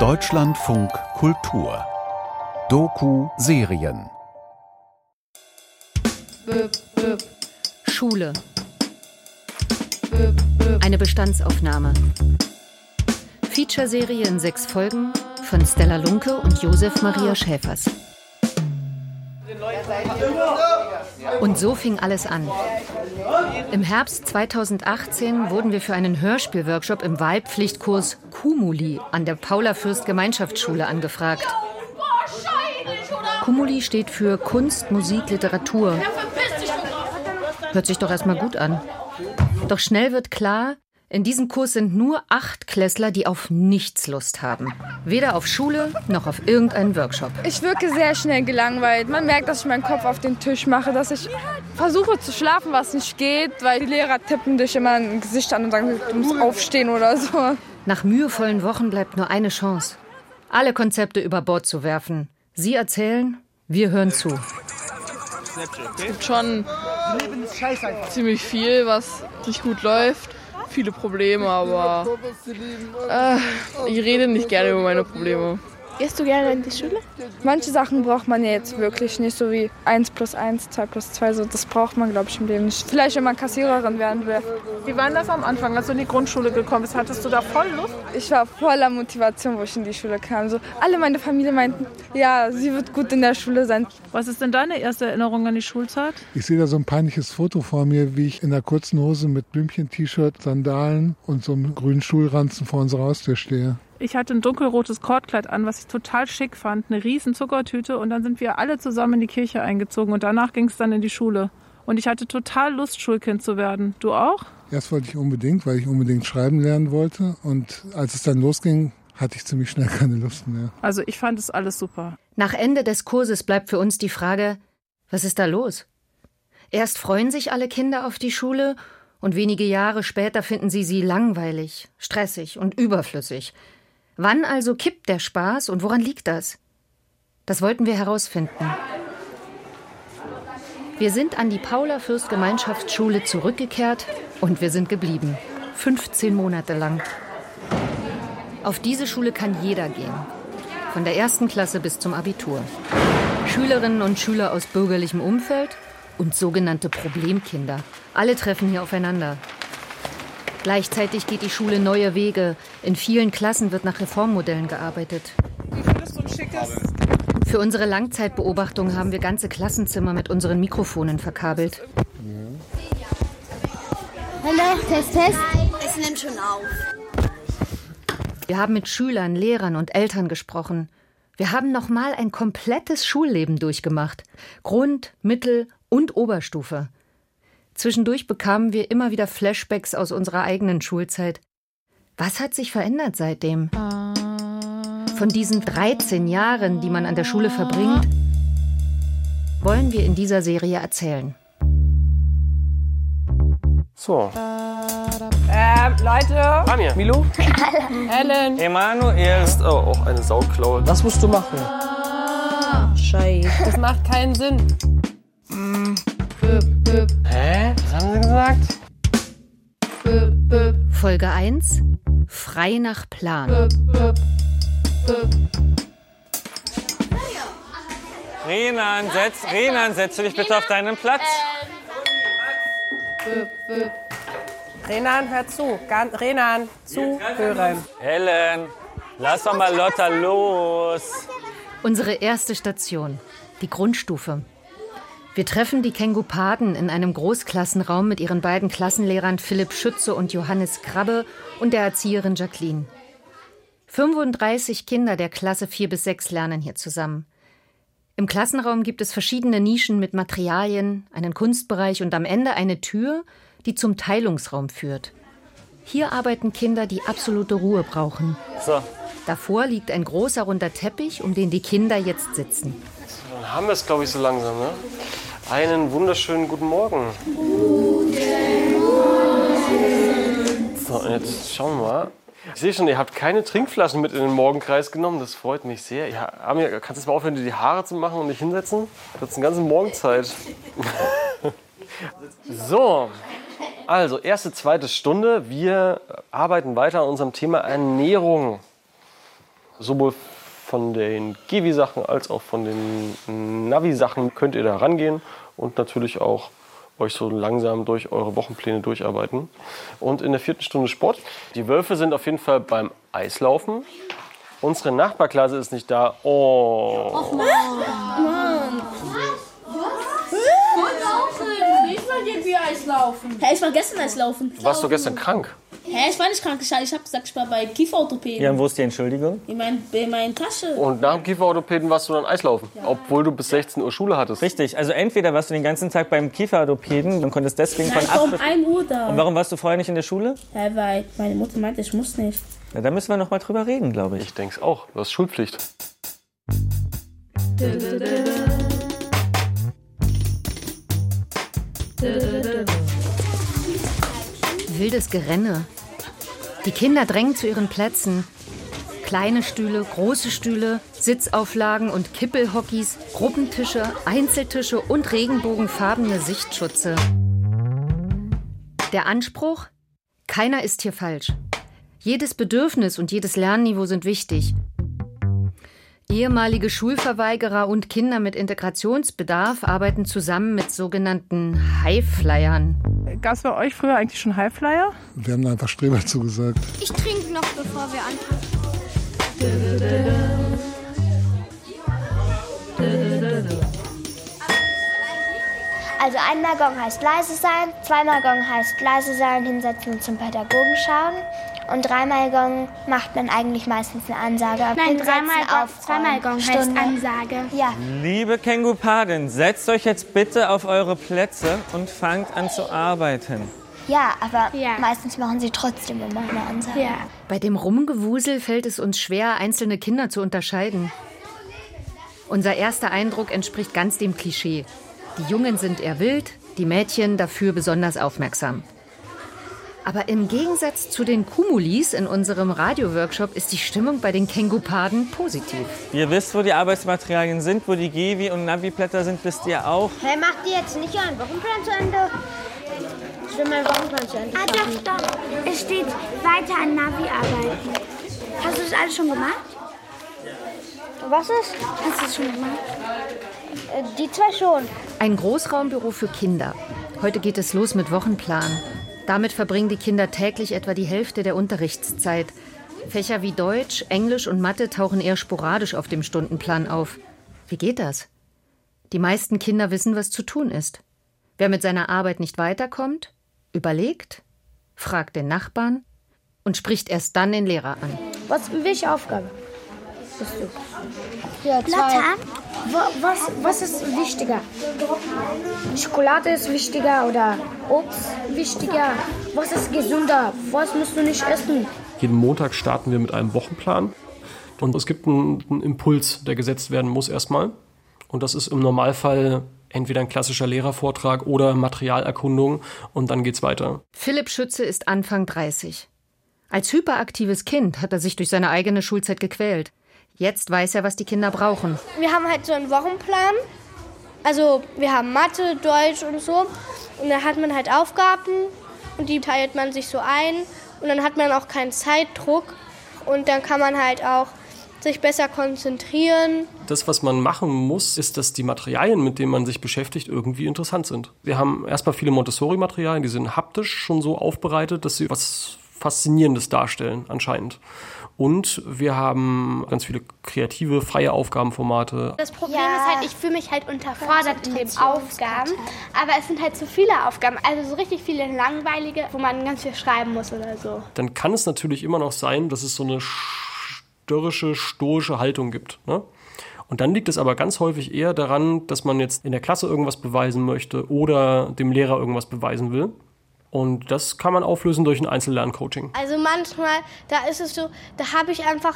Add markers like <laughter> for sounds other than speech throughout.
Deutschlandfunk Kultur Doku-Serien Schule. Eine Bestandsaufnahme. Feature-Serie in sechs Folgen von Stella Lunke und Josef Maria Schäfers. Und so fing alles an. Im Herbst 2018 wurden wir für einen Hörspielworkshop im Wahlpflichtkurs Kumuli an der Paula Fürst Gemeinschaftsschule angefragt. Kumuli steht für Kunst, Musik, Literatur. Hört sich doch erstmal gut an. Doch schnell wird klar, in diesem Kurs sind nur acht Klässler, die auf nichts Lust haben. Weder auf Schule noch auf irgendeinen Workshop. Ich wirke sehr schnell gelangweilt. Man merkt, dass ich meinen Kopf auf den Tisch mache, dass ich versuche zu schlafen, was nicht geht, weil die Lehrer tippen dich immer ein Gesicht an und sagen, du musst aufstehen oder so. Nach mühevollen Wochen bleibt nur eine Chance. Alle Konzepte über Bord zu werfen. Sie erzählen, wir hören zu. Es gibt schon ziemlich viel, was nicht gut läuft viele Probleme, aber äh, ich rede nicht gerne über meine Probleme. Gehst du gerne in die Schule? Manche Sachen braucht man ja jetzt wirklich nicht, so wie 1 plus 1, 2 plus 2. So, das braucht man, glaube ich, im Leben nicht. Vielleicht, wenn man Kassiererin werden will. Wie war das am Anfang, als du in die Grundschule gekommen bist? Hattest du da voll Lust? Ich war voller Motivation, wo ich in die Schule kam. So, alle meine Familie meinten, ja, sie wird gut in der Schule sein. Was ist denn deine erste Erinnerung an die Schulzeit? Ich sehe da so ein peinliches Foto vor mir, wie ich in der kurzen Hose mit Blümchen-T-Shirt, Sandalen und so einem grünen Schulranzen vor unserer Haustür stehe. Ich hatte ein dunkelrotes Kordkleid an, was ich total schick fand, eine riesen Zuckertüte und dann sind wir alle zusammen in die Kirche eingezogen und danach ging es dann in die Schule. Und ich hatte total Lust, Schulkind zu werden. Du auch? Erst wollte ich unbedingt, weil ich unbedingt schreiben lernen wollte. Und als es dann losging, hatte ich ziemlich schnell <laughs> keine Lust mehr. Also ich fand es alles super. Nach Ende des Kurses bleibt für uns die Frage, was ist da los? Erst freuen sich alle Kinder auf die Schule und wenige Jahre später finden sie sie langweilig, stressig und überflüssig. Wann also kippt der Spaß und woran liegt das? Das wollten wir herausfinden. Wir sind an die Paula Fürst Gemeinschaftsschule zurückgekehrt und wir sind geblieben. 15 Monate lang. Auf diese Schule kann jeder gehen. Von der ersten Klasse bis zum Abitur. Schülerinnen und Schüler aus bürgerlichem Umfeld und sogenannte Problemkinder. Alle treffen hier aufeinander. Gleichzeitig geht die Schule neue Wege. In vielen Klassen wird nach Reformmodellen gearbeitet. Wie findest du ein schickes? Für unsere Langzeitbeobachtung haben wir ganze Klassenzimmer mit unseren Mikrofonen verkabelt. Hallo, Test, Test. Es nimmt schon auf. Wir haben mit Schülern, Lehrern und Eltern gesprochen. Wir haben nochmal ein komplettes Schulleben durchgemacht. Grund, Mittel und Oberstufe. Zwischendurch bekamen wir immer wieder Flashbacks aus unserer eigenen Schulzeit. Was hat sich verändert seitdem? Von diesen 13 Jahren, die man an der Schule verbringt, wollen wir in dieser Serie erzählen. So. Ähm, Leute. Amir. Milo. <laughs> Helen. Emanuel ist oh, auch eine Sauklaue. Was musst du machen? Scheiße. Das macht keinen Sinn. Hä? Haben sie gesagt? Folge 1 Frei nach Plan. Renan, setz, Renan, setz dich bitte auf deinen Platz. Renan, hör zu. Gan Renan, zuhören. Helen, lass doch mal Lotta los. Unsere erste Station, die Grundstufe. Wir treffen die Kengupaden in einem Großklassenraum mit ihren beiden Klassenlehrern Philipp Schütze und Johannes Krabbe und der Erzieherin Jacqueline. 35 Kinder der Klasse 4 bis 6 lernen hier zusammen. Im Klassenraum gibt es verschiedene Nischen mit Materialien, einen Kunstbereich und am Ende eine Tür, die zum Teilungsraum führt. Hier arbeiten Kinder, die absolute Ruhe brauchen. So, Davor liegt ein großer runder Teppich, um den die Kinder jetzt sitzen. dann haben wir es, glaube ich, so langsam, ne? Einen wunderschönen guten Morgen. So, und jetzt schauen wir mal. Ich sehe schon, ihr habt keine Trinkflaschen mit in den Morgenkreis genommen. Das freut mich sehr. Ja, Amir, kannst du jetzt mal aufhören, dir die Haare zu machen und dich hinsetzen? Das ist eine ganze Morgenzeit. <laughs> so, Also, erste, zweite Stunde. Wir arbeiten weiter an unserem Thema Ernährung. Sowohl von den Givi-Sachen als auch von den Navi-Sachen könnt ihr da rangehen und natürlich auch euch so langsam durch eure Wochenpläne durcharbeiten. Und in der vierten Stunde Sport. Die Wölfe sind auf jeden Fall beim Eislaufen. Unsere Nachbarklasse ist nicht da. Oh. Och Mann. Diesmal gehen wir Eislaufen. Hä, ich war gestern Eislaufen. Warst du gestern krank? Hä, ich war nicht krank. Ich habe gesagt, ich war bei Kieferorthopäden. Ja, und wo ist die Entschuldigung? In, mein, in meiner Tasche. Und nach dem Kieferorthopäden warst du dann Eislaufen, obwohl du bis 16 Uhr Schule hattest. Richtig, also entweder warst du den ganzen Tag beim Kieferorthopäden und konntest deswegen Nein, von ich war um 8 bis... 1 Uhr da. Und warum warst du vorher nicht in der Schule? Hä, weil meine Mutter meinte, ich muss nicht. Ja, da müssen wir noch mal drüber reden, glaube ich. Ich denke auch. Du hast Schulpflicht. Wildes Gerenne. Die Kinder drängen zu ihren Plätzen. Kleine Stühle, große Stühle, Sitzauflagen und Kippelhockeys, Gruppentische, Einzeltische und regenbogenfarbene Sichtschutze. Der Anspruch? Keiner ist hier falsch. Jedes Bedürfnis und jedes Lernniveau sind wichtig. Ehemalige Schulverweigerer und Kinder mit Integrationsbedarf arbeiten zusammen mit sogenannten Highflyern. Gab es bei euch früher eigentlich schon Highflyer? Wir haben einfach Streber zugesagt. Ich trinke noch, bevor wir anfangen. Also einmal Gong heißt leise sein, zweimal Gong heißt leise sein, hinsetzen und zum Pädagogen schauen. Und dreimal Gong macht man eigentlich meistens eine Ansage. Nein, dreimal Gong, zweimal Gong heißt Stunde. Ansage. Ja. Liebe Kengupaden, setzt euch jetzt bitte auf eure Plätze und fangt an zu arbeiten. Ja, aber Ja. meistens machen sie trotzdem immer eine Ansage. Ja. Bei dem Rumgewusel fällt es uns schwer, einzelne Kinder zu unterscheiden. Unser erster Eindruck entspricht ganz dem Klischee. Die Jungen sind eher wild, die Mädchen dafür besonders aufmerksam. Aber im Gegensatz zu den Kumulis in unserem Radioworkshop ist die Stimmung bei den Kengupaden positiv. Ihr wisst, wo die Arbeitsmaterialien sind, wo die Gewi- und Navi-Blätter sind, wisst ihr auch. Hey, macht ihr jetzt nicht euren Wochenplan zu Ende? Ich will meinen Wochenplan zu Ende Ah, doch, doch. Es steht weiter an Navi arbeiten. Hast du das alles schon gemacht? Was ist? Hast du es schon gemacht? Äh, Die zwei schon. Ein Großraumbüro für Kinder. Heute geht es los mit Wochenplan. Damit verbringen die Kinder täglich etwa die Hälfte der Unterrichtszeit. Fächer wie Deutsch, Englisch und Mathe tauchen eher sporadisch auf dem Stundenplan auf. Wie geht das? Die meisten Kinder wissen, was zu tun ist. Wer mit seiner Arbeit nicht weiterkommt, überlegt, fragt den Nachbarn und spricht erst dann den Lehrer an. Was, welche Aufgabe bist du? Ja? Wa- Was, was ist wichtiger? Schokolade ist wichtiger oder Obst wichtiger? Was ist gesünder? Was musst du nicht essen? Jeden Montag starten wir mit einem Wochenplan. Und es gibt einen, einen Impuls, der gesetzt werden muss erstmal. Und das ist im Normalfall entweder ein klassischer Lehrervortrag oder Materialerkundung. Und dann geht's weiter. Philipp Schütze ist Anfang 30. Als hyperaktives Kind hat er sich durch seine eigene Schulzeit gequält. Jetzt weiß er, was die Kinder brauchen. Wir haben halt so einen Wochenplan. Also wir haben Mathe, Deutsch und so. Und dann hat man halt Aufgaben und die teilt man sich so ein. Und dann hat man auch keinen Zeitdruck. Und dann kann man halt auch sich besser konzentrieren. Das, was man machen muss, ist, dass die Materialien, mit denen man sich beschäftigt, irgendwie interessant sind. Wir haben erstmal viele Montessori-Materialien, die sind haptisch schon so aufbereitet, dass sie was Faszinierendes darstellen, anscheinend. Und wir haben ganz viele kreative, freie Aufgabenformate. Das Problem ist halt, ich fühle mich halt unterfordert in den Aufgaben. Aber es sind halt zu viele Aufgaben. Also so richtig viele langweilige, wo man ganz viel schreiben muss oder so. Dann kann es natürlich immer noch sein, dass es so eine störrische, stoische Haltung gibt. Ne? Und dann liegt es aber ganz häufig eher daran, dass man jetzt in der Klasse irgendwas beweisen möchte oder dem Lehrer irgendwas beweisen will. Und das kann man auflösen durch ein Einzellerncoaching. Also manchmal, da ist es so, da habe ich einfach,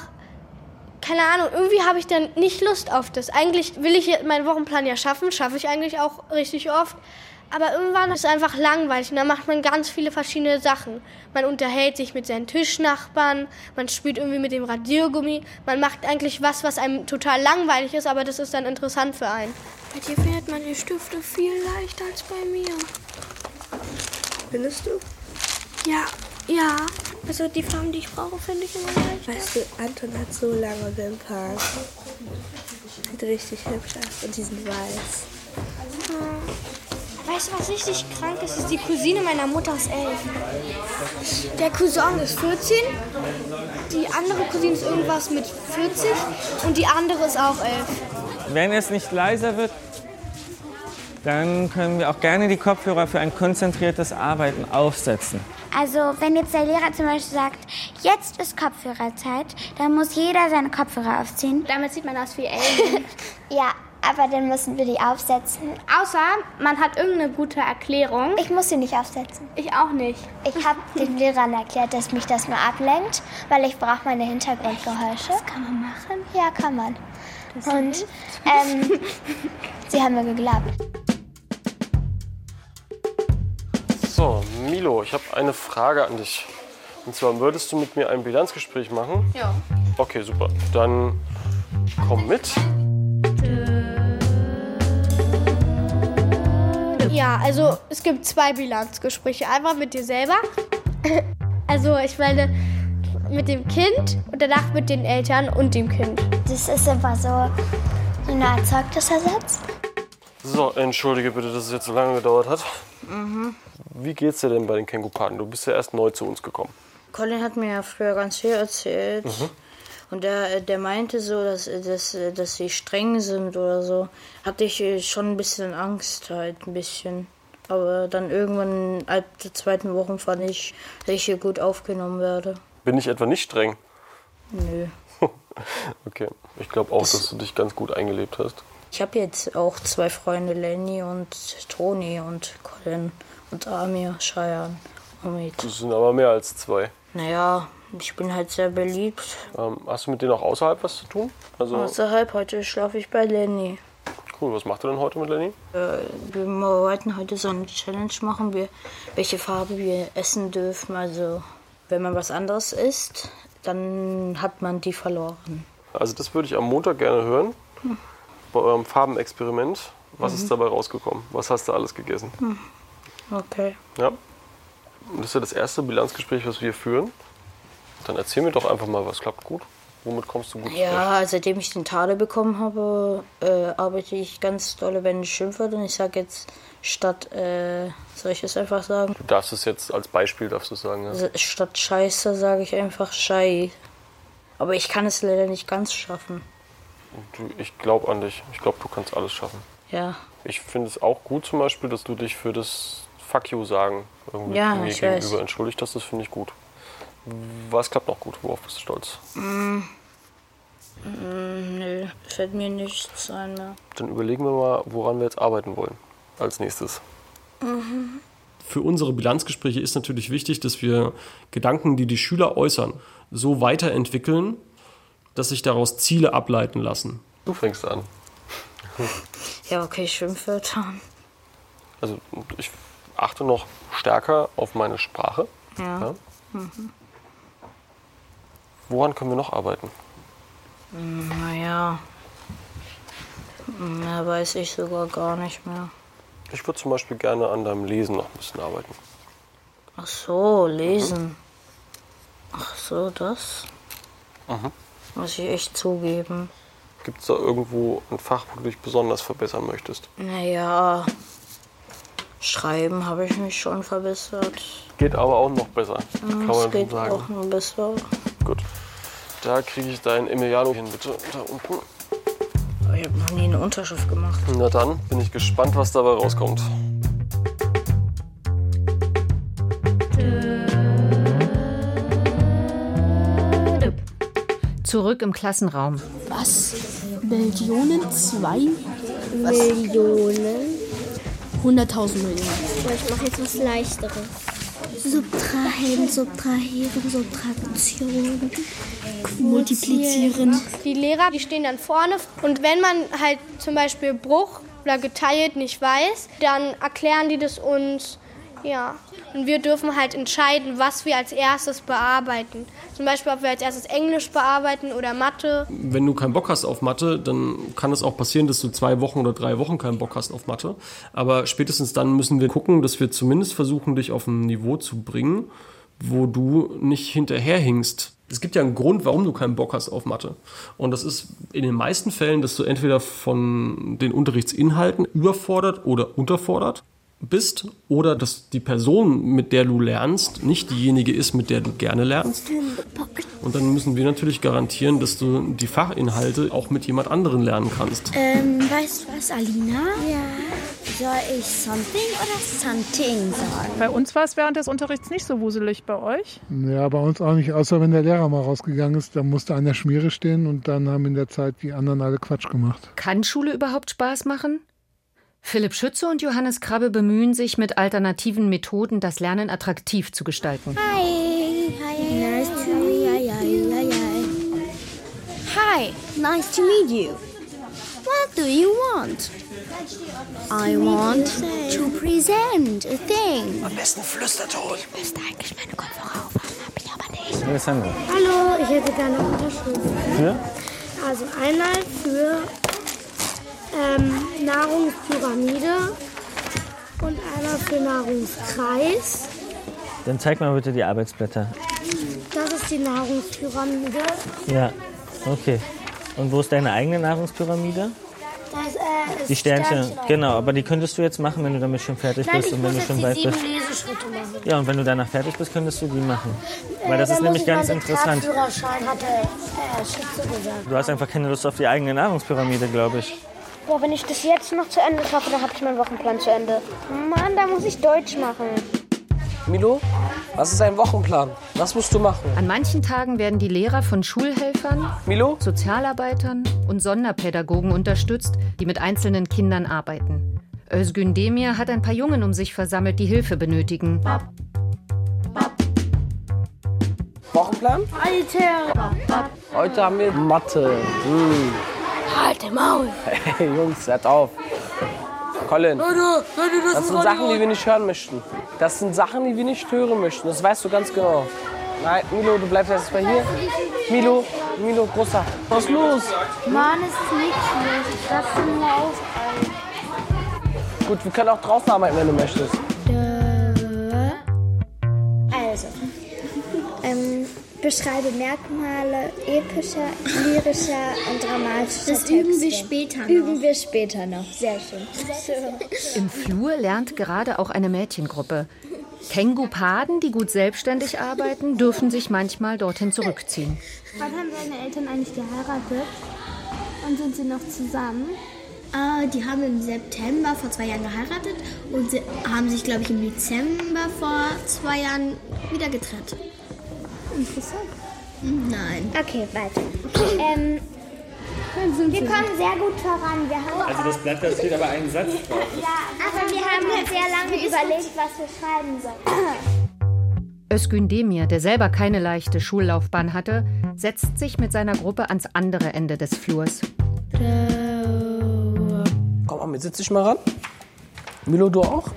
keine Ahnung, irgendwie habe ich dann nicht Lust auf das. Eigentlich will ich meinen Wochenplan ja schaffen, schaffe ich eigentlich auch richtig oft. Aber irgendwann ist es einfach langweilig und dann macht man ganz viele verschiedene Sachen. Man unterhält sich mit seinen Tischnachbarn, man spielt irgendwie mit dem Radiergummi, man macht eigentlich was, was einem total langweilig ist, aber das ist dann interessant für einen. Bei dir findet man die Stifte viel leichter als bei mir. Findest du? Ja, ja. Also die Farben, die ich brauche, finde ich immer gleich. Weißt du, Anton hat so lange Wimpern. Sieht richtig hübsch aus und die sind weiß. Weißt du, was richtig krank ist? ist die Cousine meiner Mutter ist elf. Der Cousin ist 14. Die andere Cousine ist irgendwas mit 40. Und die andere ist auch elf. Wenn es nicht leiser wird, dann können wir auch gerne die Kopfhörer für ein konzentriertes Arbeiten aufsetzen. Also wenn jetzt der Lehrer zum Beispiel sagt, jetzt ist Kopfhörerzeit, dann muss jeder seine Kopfhörer aufziehen. Damit sieht man aus wie Alien. ja, aber dann müssen wir die aufsetzen. Außer man hat irgendeine gute Erklärung. Ich muss sie nicht aufsetzen. Ich auch nicht. Ich habe <laughs> den Lehrern erklärt, dass mich das nur ablenkt, weil ich brauche meine Hintergrundgeräusche. Das kann man machen? Ja, kann man. Und ähm, <laughs> sie haben mir geglaubt. So, Milo, ich habe eine Frage an dich. Und zwar, würdest du mit mir ein Bilanzgespräch machen? Ja. Okay, super. Dann komm mit. Ja, also es gibt zwei Bilanzgespräche. Einmal mit dir selber. <clears throat> Also ich meine mit dem Kind und danach mit den Eltern und dem Kind. Das ist immer so, so eine Art Zeugnisersatz. So, entschuldige bitte, dass es jetzt so lange gedauert hat. Mhm. Wie geht's dir denn bei den Kängupaten? Du bist ja erst neu zu uns gekommen. Colin hat mir ja früher ganz viel erzählt. Mhm. Und der, der meinte so, dass, dass, dass sie streng sind oder so. Hatte ich schon ein bisschen Angst halt, ein bisschen. Aber dann irgendwann ab der zweiten Woche fand ich, dass ich hier gut aufgenommen werde. Bin ich etwa nicht streng? Nö. <laughs> Okay. Ich glaube auch, dass du dich ganz gut eingelebt hast. Ich habe jetzt auch zwei Freunde, Lenny und Toni und Colin und Amir, Cheyenne. Omid. Das sind aber mehr als zwei. Naja, ich bin halt sehr beliebt. Ähm, hast du mit denen auch außerhalb was zu tun? Also, Außerhalb, heute schlafe ich bei Lenny. cool. Was macht ihr denn heute mit Lenny? Äh, wir wollten heute so eine Challenge machen, wir, welche Farbe wir essen dürfen. Also, wenn man was anderes isst, dann hat man die verloren. Also das würde ich am Montag gerne hören. Hm. Bei eurem Farbenexperiment. Was Mhm. ist dabei rausgekommen? Was hast du alles gegessen? Hm. Okay. Ja. Das ist ja das erste Bilanzgespräch, was wir führen. Dann erzähl mir doch einfach mal, was klappt gut. Womit kommst du gut Ja, seitdem ich den Tadel bekommen habe, äh, arbeite ich ganz dolle, wenn ich schimpfe. Und ich sage jetzt statt, äh, soll ich es einfach sagen? Du darfst es jetzt als Beispiel, darfst du sagen. Ja. Also statt Scheiße sage ich einfach Schei. Aber ich kann es leider nicht ganz schaffen. Du, ich glaube an dich. Ich glaube, du kannst alles schaffen. Ja. Ich finde es auch gut zum Beispiel, dass du dich für das Fuck you sagen irgendwie Ja, mir ich gegenüber weiß. entschuldigt hast. Das finde ich gut. Was klappt noch gut? Worauf bist du stolz? Mm. Mm, nö, fällt mir nichts ein mehr. Dann überlegen wir mal, woran wir jetzt arbeiten wollen als nächstes. Mhm. Für unsere Bilanzgespräche ist natürlich wichtig, dass wir Gedanken, die die Schüler äußern, so weiterentwickeln, dass sich daraus Ziele ableiten lassen. Du fängst an. Ja, okay, Schimpfwörter. Also ich achte noch stärker auf meine Sprache. Ja. Mhm. Woran können wir noch arbeiten? Naja. Mehr weiß ich sogar gar nicht mehr. Ich würde zum Beispiel gerne an deinem Lesen noch ein bisschen arbeiten. Ach so, lesen. Ach so, das Mhm. muss ich echt zugeben. Gibt es da irgendwo ein Fach, wo du dich besonders verbessern möchtest? Naja, schreiben habe ich mich schon verbessert. Geht aber auch noch besser, Ja, kann man geht sagen. auch noch besser. Gut. Da kriege ich dein Emiliano hin, bitte. Da unten. Aber ich habe noch nie eine Unterschrift gemacht. Na dann bin ich gespannt, was dabei rauskommt. Zurück im Klassenraum. Was? Millionen? Zwei? Millionen. 100.000 Millionen. Ich mache jetzt was Leichteres. Subtrahieren, subtrahieren, Subtraktion. Multiplizieren. Die Lehrer, die stehen dann vorne und wenn man halt zum Beispiel Bruch oder geteilt nicht weiß, dann erklären die das uns Ja. Und wir dürfen halt entscheiden, was wir als erstes bearbeiten. Zum Beispiel, ob wir als erstes Englisch bearbeiten oder Mathe. Wenn du keinen Bock hast auf Mathe, dann kann es auch passieren, dass du zwei Wochen oder drei Wochen keinen Bock hast auf Mathe. Aber spätestens dann müssen wir gucken, dass wir zumindest versuchen, dich auf ein Niveau zu bringen, wo du nicht hinterherhingst. Es gibt ja einen Grund, warum du keinen Bock hast auf Mathe. Und das ist in den meisten Fällen, dass du entweder von den Unterrichtsinhalten überfordert oder unterfordert bist oder dass die Person, mit der du lernst, nicht diejenige ist, mit der du gerne lernst. Und dann müssen wir natürlich garantieren, dass du die Fachinhalte auch mit jemand anderen lernen kannst. Ähm, weißt du was, Alina? Ja. Soll ich something oder something sagen? Bei uns war es während des Unterrichts nicht so wuselig. Bei euch? Ja, bei uns auch nicht, außer wenn der Lehrer mal rausgegangen ist. Da musste einer Schmiere stehen und dann haben in der Zeit die anderen alle Quatsch gemacht. Kann Schule überhaupt Spaß machen? Philipp Schütze und Johannes Krabbe bemühen sich mit alternativen Methoden, das Lernen attraktiv zu gestalten. Hi. Hi. Nice to meet you. Hi. Nice to meet you. What do you want? I want to present a thing. Am besten Flüsterton. Ich müsste eigentlich meine Kopfhörer aufhaben, hab ich aber nicht. Alessandro. Hallo, ich hätte gerne Unterschrift. Für? Also einmal für ähm, Nahrungspyramide und einmal für Nahrungskreis. Dann zeig mal bitte die Arbeitsblätter. Das ist die Nahrungspyramide. Ja, okay. Und wo ist deine eigene Nahrungspyramide? Das äh, Die Sternchen, Sternchen genau, aber die könntest du jetzt machen, wenn du damit schon fertig Nein, bist und wenn du schon weit bist. Ja, und wenn du danach fertig bist, könntest du die machen. Weil Äh, das ist nämlich ganz interessant. Führerschein hat der äh. Du hast einfach keine Lust auf die eigene Nahrungspyramide, glaube ich. Boah, wenn ich das jetzt noch zu Ende schaffe, dann habe ich meinen Wochenplan zu Ende. Mann, da muss ich Deutsch machen. Milo, was ist ein Wochenplan? Was musst du machen? An manchen Tagen werden die Lehrer von Schulhelfern, Milo? Sozialarbeitern und Sonderpädagogen unterstützt, die mit einzelnen Kindern arbeiten. Özgün Demir hat ein paar Jungen um sich versammelt, die Hilfe benötigen. Wochenplan? Alter! Heute haben wir Mathe. Hm. Halt den Maul! Hey Jungs, hört auf. Colin, das sind Sachen, die wir nicht hören möchten. Das sind Sachen, die wir nicht hören möchten. Das weißt du ganz genau. Nein, Milo, du bleibst erst mal hier. Milo, Milo, großer. Was ist los? Mann, es ist nichts los. Ich lasse nur auf. Gut, wir können auch draußen arbeiten, wenn du möchtest. Also, ähm, beschreibe Merkmale epischer, lyrischer und dramatischer Das Texte. üben wir später noch. Üben wir später noch. Sehr schön. Im Flur lernt gerade auch eine Mädchengruppe. Kengupaden, die gut selbstständig arbeiten, dürfen sich manchmal dorthin zurückziehen. Wann haben deine Eltern eigentlich geheiratet? Und sind sie noch zusammen? Äh, die haben im September vor zwei Jahren geheiratet und sie haben sich, glaube ich, im Dezember vor zwei Jahren wieder getrennt. Interessant. Nein. Okay, weiter. Ähm, wir kommen sehr gut voran. Wir haben Also das Blatt, da steht aber ein Satz drauf. <laughs> aber wir haben halt sehr lange überlegt, was wir schreiben sollen. Özgün Demir, der selber keine leichte Schullaufbahn hatte, setzt sich mit seiner Gruppe ans andere Ende des Flurs. Komm mal mit, setz dich mal ran. Milo, du auch?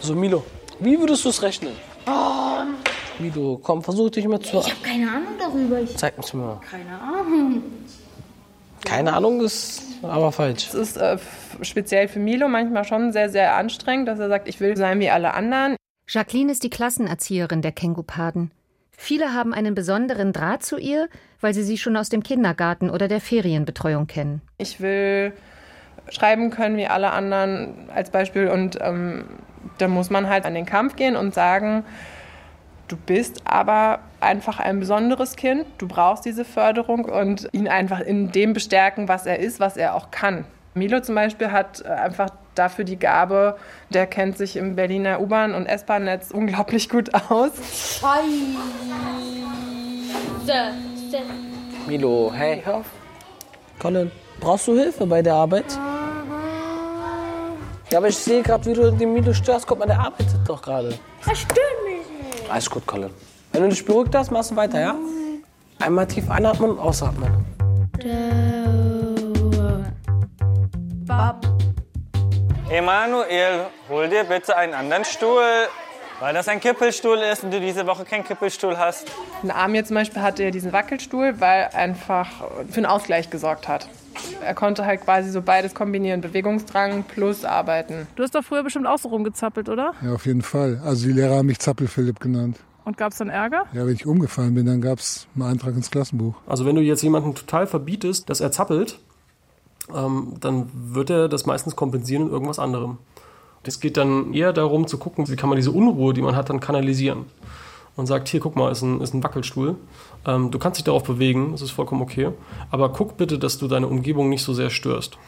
So, Milo, wie würdest du es rechnen? Milo, komm, versuch dich mal zu... Ich habe keine Ahnung darüber. Ich Zeig mir's mal. keine Ahnung. Keine Ahnung ist aber falsch. Es ist äh, speziell für Milo manchmal schon sehr, sehr anstrengend, dass er sagt, ich will sein wie alle anderen. Jacqueline ist die Klassenerzieherin der Kengupaden. Viele haben einen besonderen Draht zu ihr, weil sie sie schon aus dem Kindergarten oder der Ferienbetreuung kennen. Ich will schreiben können wie alle anderen als Beispiel und ähm, da muss man halt an den Kampf gehen und sagen, du bist aber einfach ein besonderes Kind, du brauchst diese Förderung und ihn einfach in dem bestärken, was er ist, was er auch kann. Milo zum Beispiel hat äh, einfach dafür die Gabe, der kennt sich im Berliner U-Bahn- und S-Bahn-Netz unglaublich gut aus. Milo, hey, hör auf. Colin, brauchst du Hilfe bei der Arbeit? Ja, aber ich sehe gerade, wie du den Milo störst. Guck mal, der arbeitet doch gerade. Das stört mich. Alles gut, Colin. Wenn du dich beruhigt hast, machst du weiter, ja? Einmal tief einatmen und ausatmen. Emanuel, hol dir bitte einen anderen Stuhl. Weil das ein Kippelstuhl ist und du diese Woche keinen Kippelstuhl hast. Ein Arm jetzt zum Beispiel hatte ja diesen Wackelstuhl, weil einfach für einen Ausgleich gesorgt hat. Er konnte halt quasi so beides kombinieren, Bewegungsdrang plus Arbeiten. Du hast doch früher bestimmt auch so rumgezappelt, oder? Ja, auf jeden Fall. Also die Lehrer haben mich Zappel-Philipp genannt. Und gab es dann Ärger? Ja, wenn ich umgefallen bin, dann gab es einen Eintrag ins Klassenbuch. Also wenn du jetzt jemanden total verbietest, dass er zappelt, ähm, dann wird er das meistens kompensieren in irgendwas anderem. Es geht dann eher darum zu gucken, wie kann man diese Unruhe, die man hat, dann kanalisieren. Und sagt, hier, guck mal, ist ein, ist ein Wackelstuhl. Ähm, du kannst dich darauf bewegen, das ist vollkommen okay. Aber guck bitte, dass du deine Umgebung nicht so sehr störst.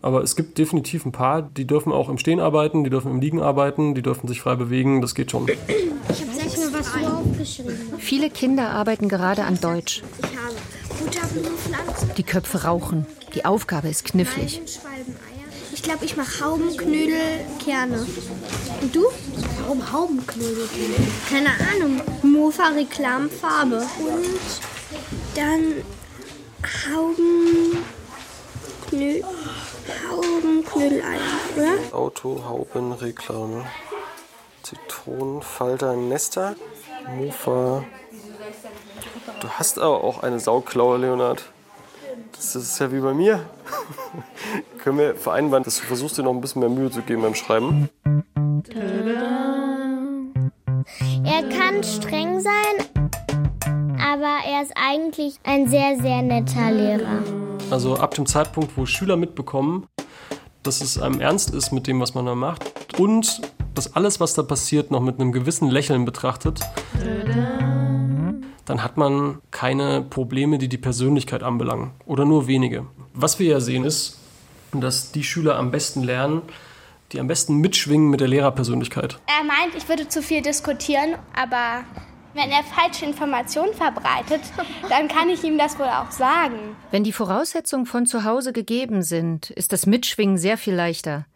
Aber es gibt definitiv ein paar, die dürfen auch im Stehen arbeiten, die dürfen im Liegen arbeiten, die dürfen sich frei bewegen, das geht schon. Ich habe mir was du aufgeschrieben. Viele Kinder arbeiten gerade an Deutsch. Ich habe Butterblumenpflanzen. Die Köpfe rauchen. Die Aufgabe ist knifflig. Ich glaube, ich mache Haubenknödelkerne. Und du? Warum Haubenknödelkerne? Keine Ahnung. Mofa Reklamfarbe. Und dann Haubenknö Haubenknödeleier, oder? Auto, Hauben, Reklame. Zitronenfalter, Nester. Mofa. Du hast aber auch eine Sauklaue, Leonard. Das ist ja wie bei mir. <laughs> Können wir vereinbaren, dass du versuchst, dir noch ein bisschen mehr Mühe zu geben beim Schreiben? Er kann streng sein, aber er ist eigentlich ein sehr, sehr netter Lehrer. Also ab dem Zeitpunkt, wo Schüler mitbekommen, dass es einem ernst ist mit dem, was man da macht und dass alles, was da passiert, noch mit einem gewissen Lächeln betrachtet, dann hat man keine Probleme, die die Persönlichkeit anbelangen oder nur wenige. Was wir ja sehen ist, dass die Schüler am besten lernen, die am besten mitschwingen mit der Lehrerpersönlichkeit. Er meint, ich würde zu viel diskutieren, aber wenn er falsche Informationen verbreitet, dann kann ich ihm das wohl auch sagen. Wenn die Voraussetzungen von zu Hause gegeben sind, ist das Mitschwingen sehr viel leichter.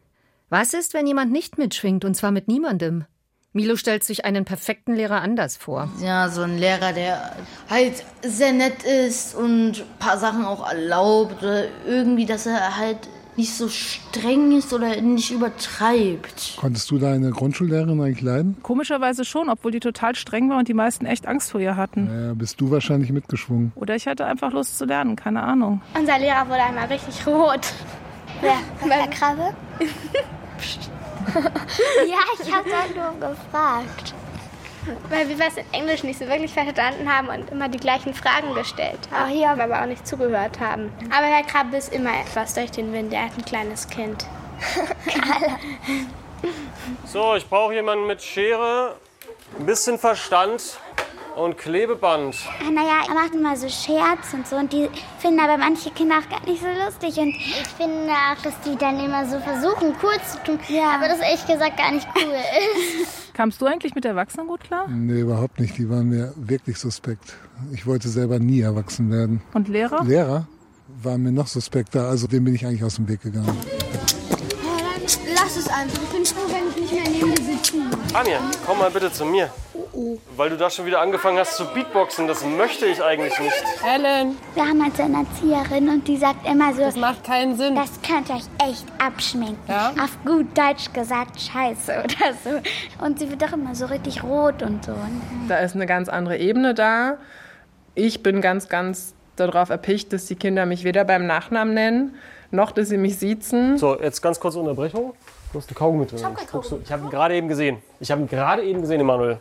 Was ist, wenn jemand nicht mitschwingt und zwar mit niemandem? Milo stellt sich einen perfekten Lehrer anders vor. Ja, so ein Lehrer, der halt sehr nett ist und ein paar Sachen auch erlaubt oder irgendwie, dass er halt nicht so streng ist oder nicht übertreibt. Konntest du deine Grundschullehrerin eigentlich leiden? Komischerweise schon, obwohl die total streng war und die meisten echt Angst vor ihr hatten. Ja, bist du wahrscheinlich mitgeschwungen. Oder ich hatte einfach Lust zu lernen, keine Ahnung. Unser Lehrer wurde einmal richtig rot. Wer? Herr Krabbe? <laughs> ja, ich habe da nur gefragt. Weil wir was in Englisch nicht so wirklich verstanden haben und immer die gleichen Fragen gestellt haben. Auch hier aber auch nicht zugehört haben. Aber Herr Krabbe ist immer etwas durch den Wind. Er hat ein kleines Kind. <laughs> So, ich brauche jemanden mit Schere, ein bisschen Verstand und Klebeband. Ah, naja, er macht immer so Scherz und so und die finden aber manche Kinder auch gar nicht so lustig und ich finde auch, dass die dann immer so versuchen, cool zu tun, ja. aber das ehrlich gesagt gar nicht cool ist. <laughs> Kamst du eigentlich mit Erwachsenen gut klar? Nee, überhaupt nicht. Die waren mir wirklich suspekt. Ich wollte selber nie erwachsen werden. Und Lehrer? Lehrer waren mir noch suspekter, also dem bin ich eigentlich aus dem Weg gegangen. Lass es einfach. Ich bin froh, wenn ich nicht mehr neben dir sitze. Anja, komm mal bitte zu mir. Weil du da schon wieder angefangen hast zu Beatboxen, das möchte ich eigentlich nicht. Ellen, Wir haben halt so eine Erzieherin und die sagt immer so, das macht keinen Sinn. das könnt ihr euch echt abschminken. Ja? Auf gut Deutsch gesagt, scheiße oder so. Und sie wird doch immer so richtig rot und so. Da ist eine ganz andere Ebene da. Ich bin ganz, ganz darauf erpicht, dass die Kinder mich weder beim Nachnamen nennen, noch dass sie mich siezen. So, jetzt ganz kurze Unterbrechung. Du hast einen Kaugummi drin. Ich hab keinen Guckst du- Ich habe ihn gerade eben gesehen. Ich habe ihn gerade eben gesehen, Emanuel.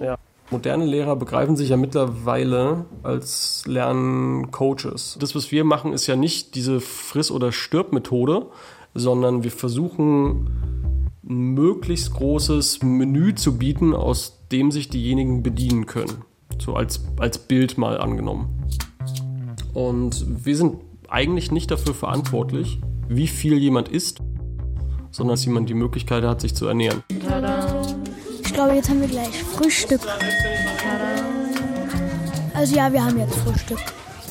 Ja. Moderne Lehrer begreifen sich ja mittlerweile als Lerncoaches. Das, was wir machen, ist ja nicht diese Friss- oder Stirb-Methode, sondern wir versuchen, ein möglichst großes Menü zu bieten, aus dem sich diejenigen bedienen können. So als, als Bild mal angenommen. Und wir sind eigentlich nicht dafür verantwortlich, wie viel jemand isst, sondern dass jemand die Möglichkeit hat, sich zu ernähren. Ich glaube, jetzt haben wir gleich Frühstück. Also ja, wir haben jetzt Frühstück.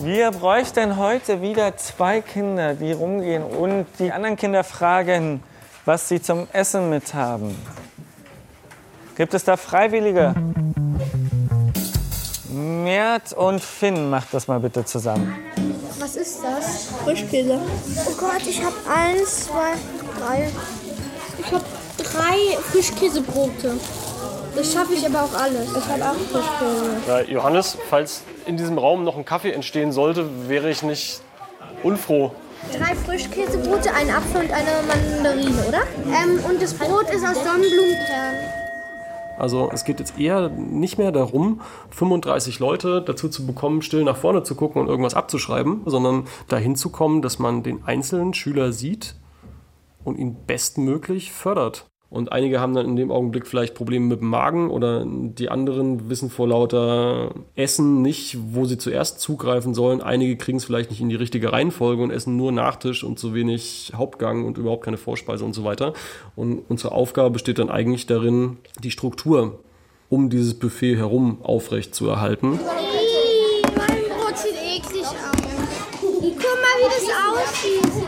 Wir bräuchten heute wieder zwei Kinder, die rumgehen und die anderen Kinder fragen, was sie zum Essen mit haben. Gibt es da Freiwillige? Mert und Finn, macht das mal bitte zusammen. Was ist das? Frischkäse. Oh Gott, ich habe eins, zwei, drei. Ich habe drei Frischkäsebrote. Das schaffe ich aber auch alles. Ich habe auch Frischkäse. Ja, Johannes, falls in diesem Raum noch ein Kaffee entstehen sollte, wäre ich nicht unfroh. Drei Frischkäsebrote, ein Apfel und eine Mandarine, oder? Ähm, und das Brot ist aus Sonnenblumenkern. Also es geht jetzt eher nicht mehr darum, 35 Leute dazu zu bekommen, still nach vorne zu gucken und irgendwas abzuschreiben, sondern dahin zu kommen, dass man den einzelnen Schüler sieht und ihn bestmöglich fördert. Und einige haben dann in dem Augenblick vielleicht Probleme mit dem Magen oder die anderen wissen vor lauter Essen nicht, wo sie zuerst zugreifen sollen. Einige kriegen es vielleicht nicht in die richtige Reihenfolge und essen nur Nachtisch und zu wenig Hauptgang und überhaupt keine Vorspeise und so weiter. Und unsere Aufgabe besteht dann eigentlich darin, die Struktur um dieses Buffet herum aufrecht zu erhalten.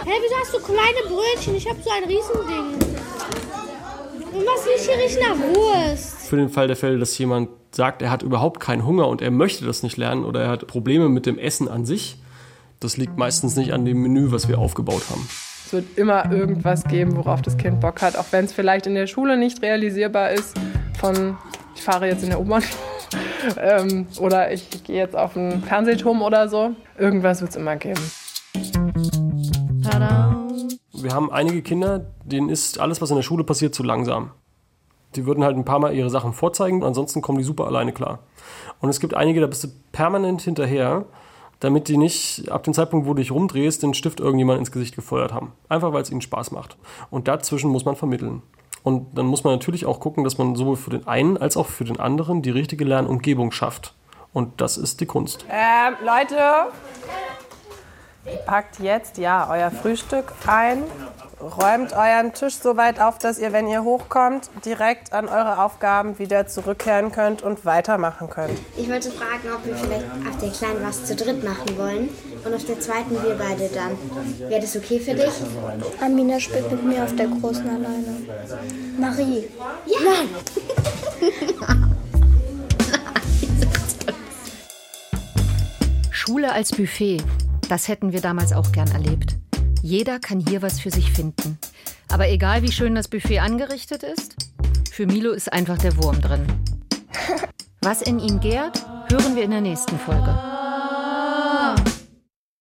Hey, wieso hast du kleine Brötchen? Ich habe so ein Riesending. Und was riecht hier riecht nach Wurst? Für den Fall der Fälle, dass jemand sagt, er hat überhaupt keinen Hunger und er möchte das nicht lernen oder er hat Probleme mit dem Essen an sich, das liegt meistens nicht an dem Menü, was wir aufgebaut haben. Es wird immer irgendwas geben, worauf das Kind Bock hat, auch wenn es vielleicht in der Schule nicht realisierbar ist. Von ich fahre jetzt in der U-Bahn <laughs> ähm, oder ich gehe jetzt auf einen Fernsehturm oder so. Irgendwas wird es immer geben. Wir haben einige Kinder, denen ist alles, was in der Schule passiert, zu langsam. Die würden halt ein paar Mal ihre Sachen vorzeigen, ansonsten kommen die super alleine klar. Und es gibt einige, da bist du permanent hinterher, damit die nicht ab dem Zeitpunkt, wo du dich rumdrehst, den Stift irgendjemand ins Gesicht gefeuert haben. Einfach weil es ihnen Spaß macht. Und dazwischen muss man vermitteln. Und dann muss man natürlich auch gucken, dass man sowohl für den einen als auch für den anderen die richtige Lernumgebung schafft. Und das ist die Kunst. Ähm, Leute, packt jetzt ja euer Frühstück ein, räumt euren Tisch so weit auf, dass ihr, wenn ihr hochkommt, direkt an eure Aufgaben wieder zurückkehren könnt und weitermachen könnt. Ich wollte fragen, ob wir vielleicht auf der Kleinen was zu dritt machen wollen und auf der zweiten wir beide dann. Wäre das okay für dich? Amina spielt mit mir auf der Großen alleine. Marie. Ja. Nein. Schule als Buffet, das hätten wir damals auch gern erlebt. Jeder kann hier was für sich finden. Aber egal wie schön das Buffet angerichtet ist, für Milo ist einfach der Wurm drin. <laughs> Was in ihm gärt, hören wir in der nächsten Folge.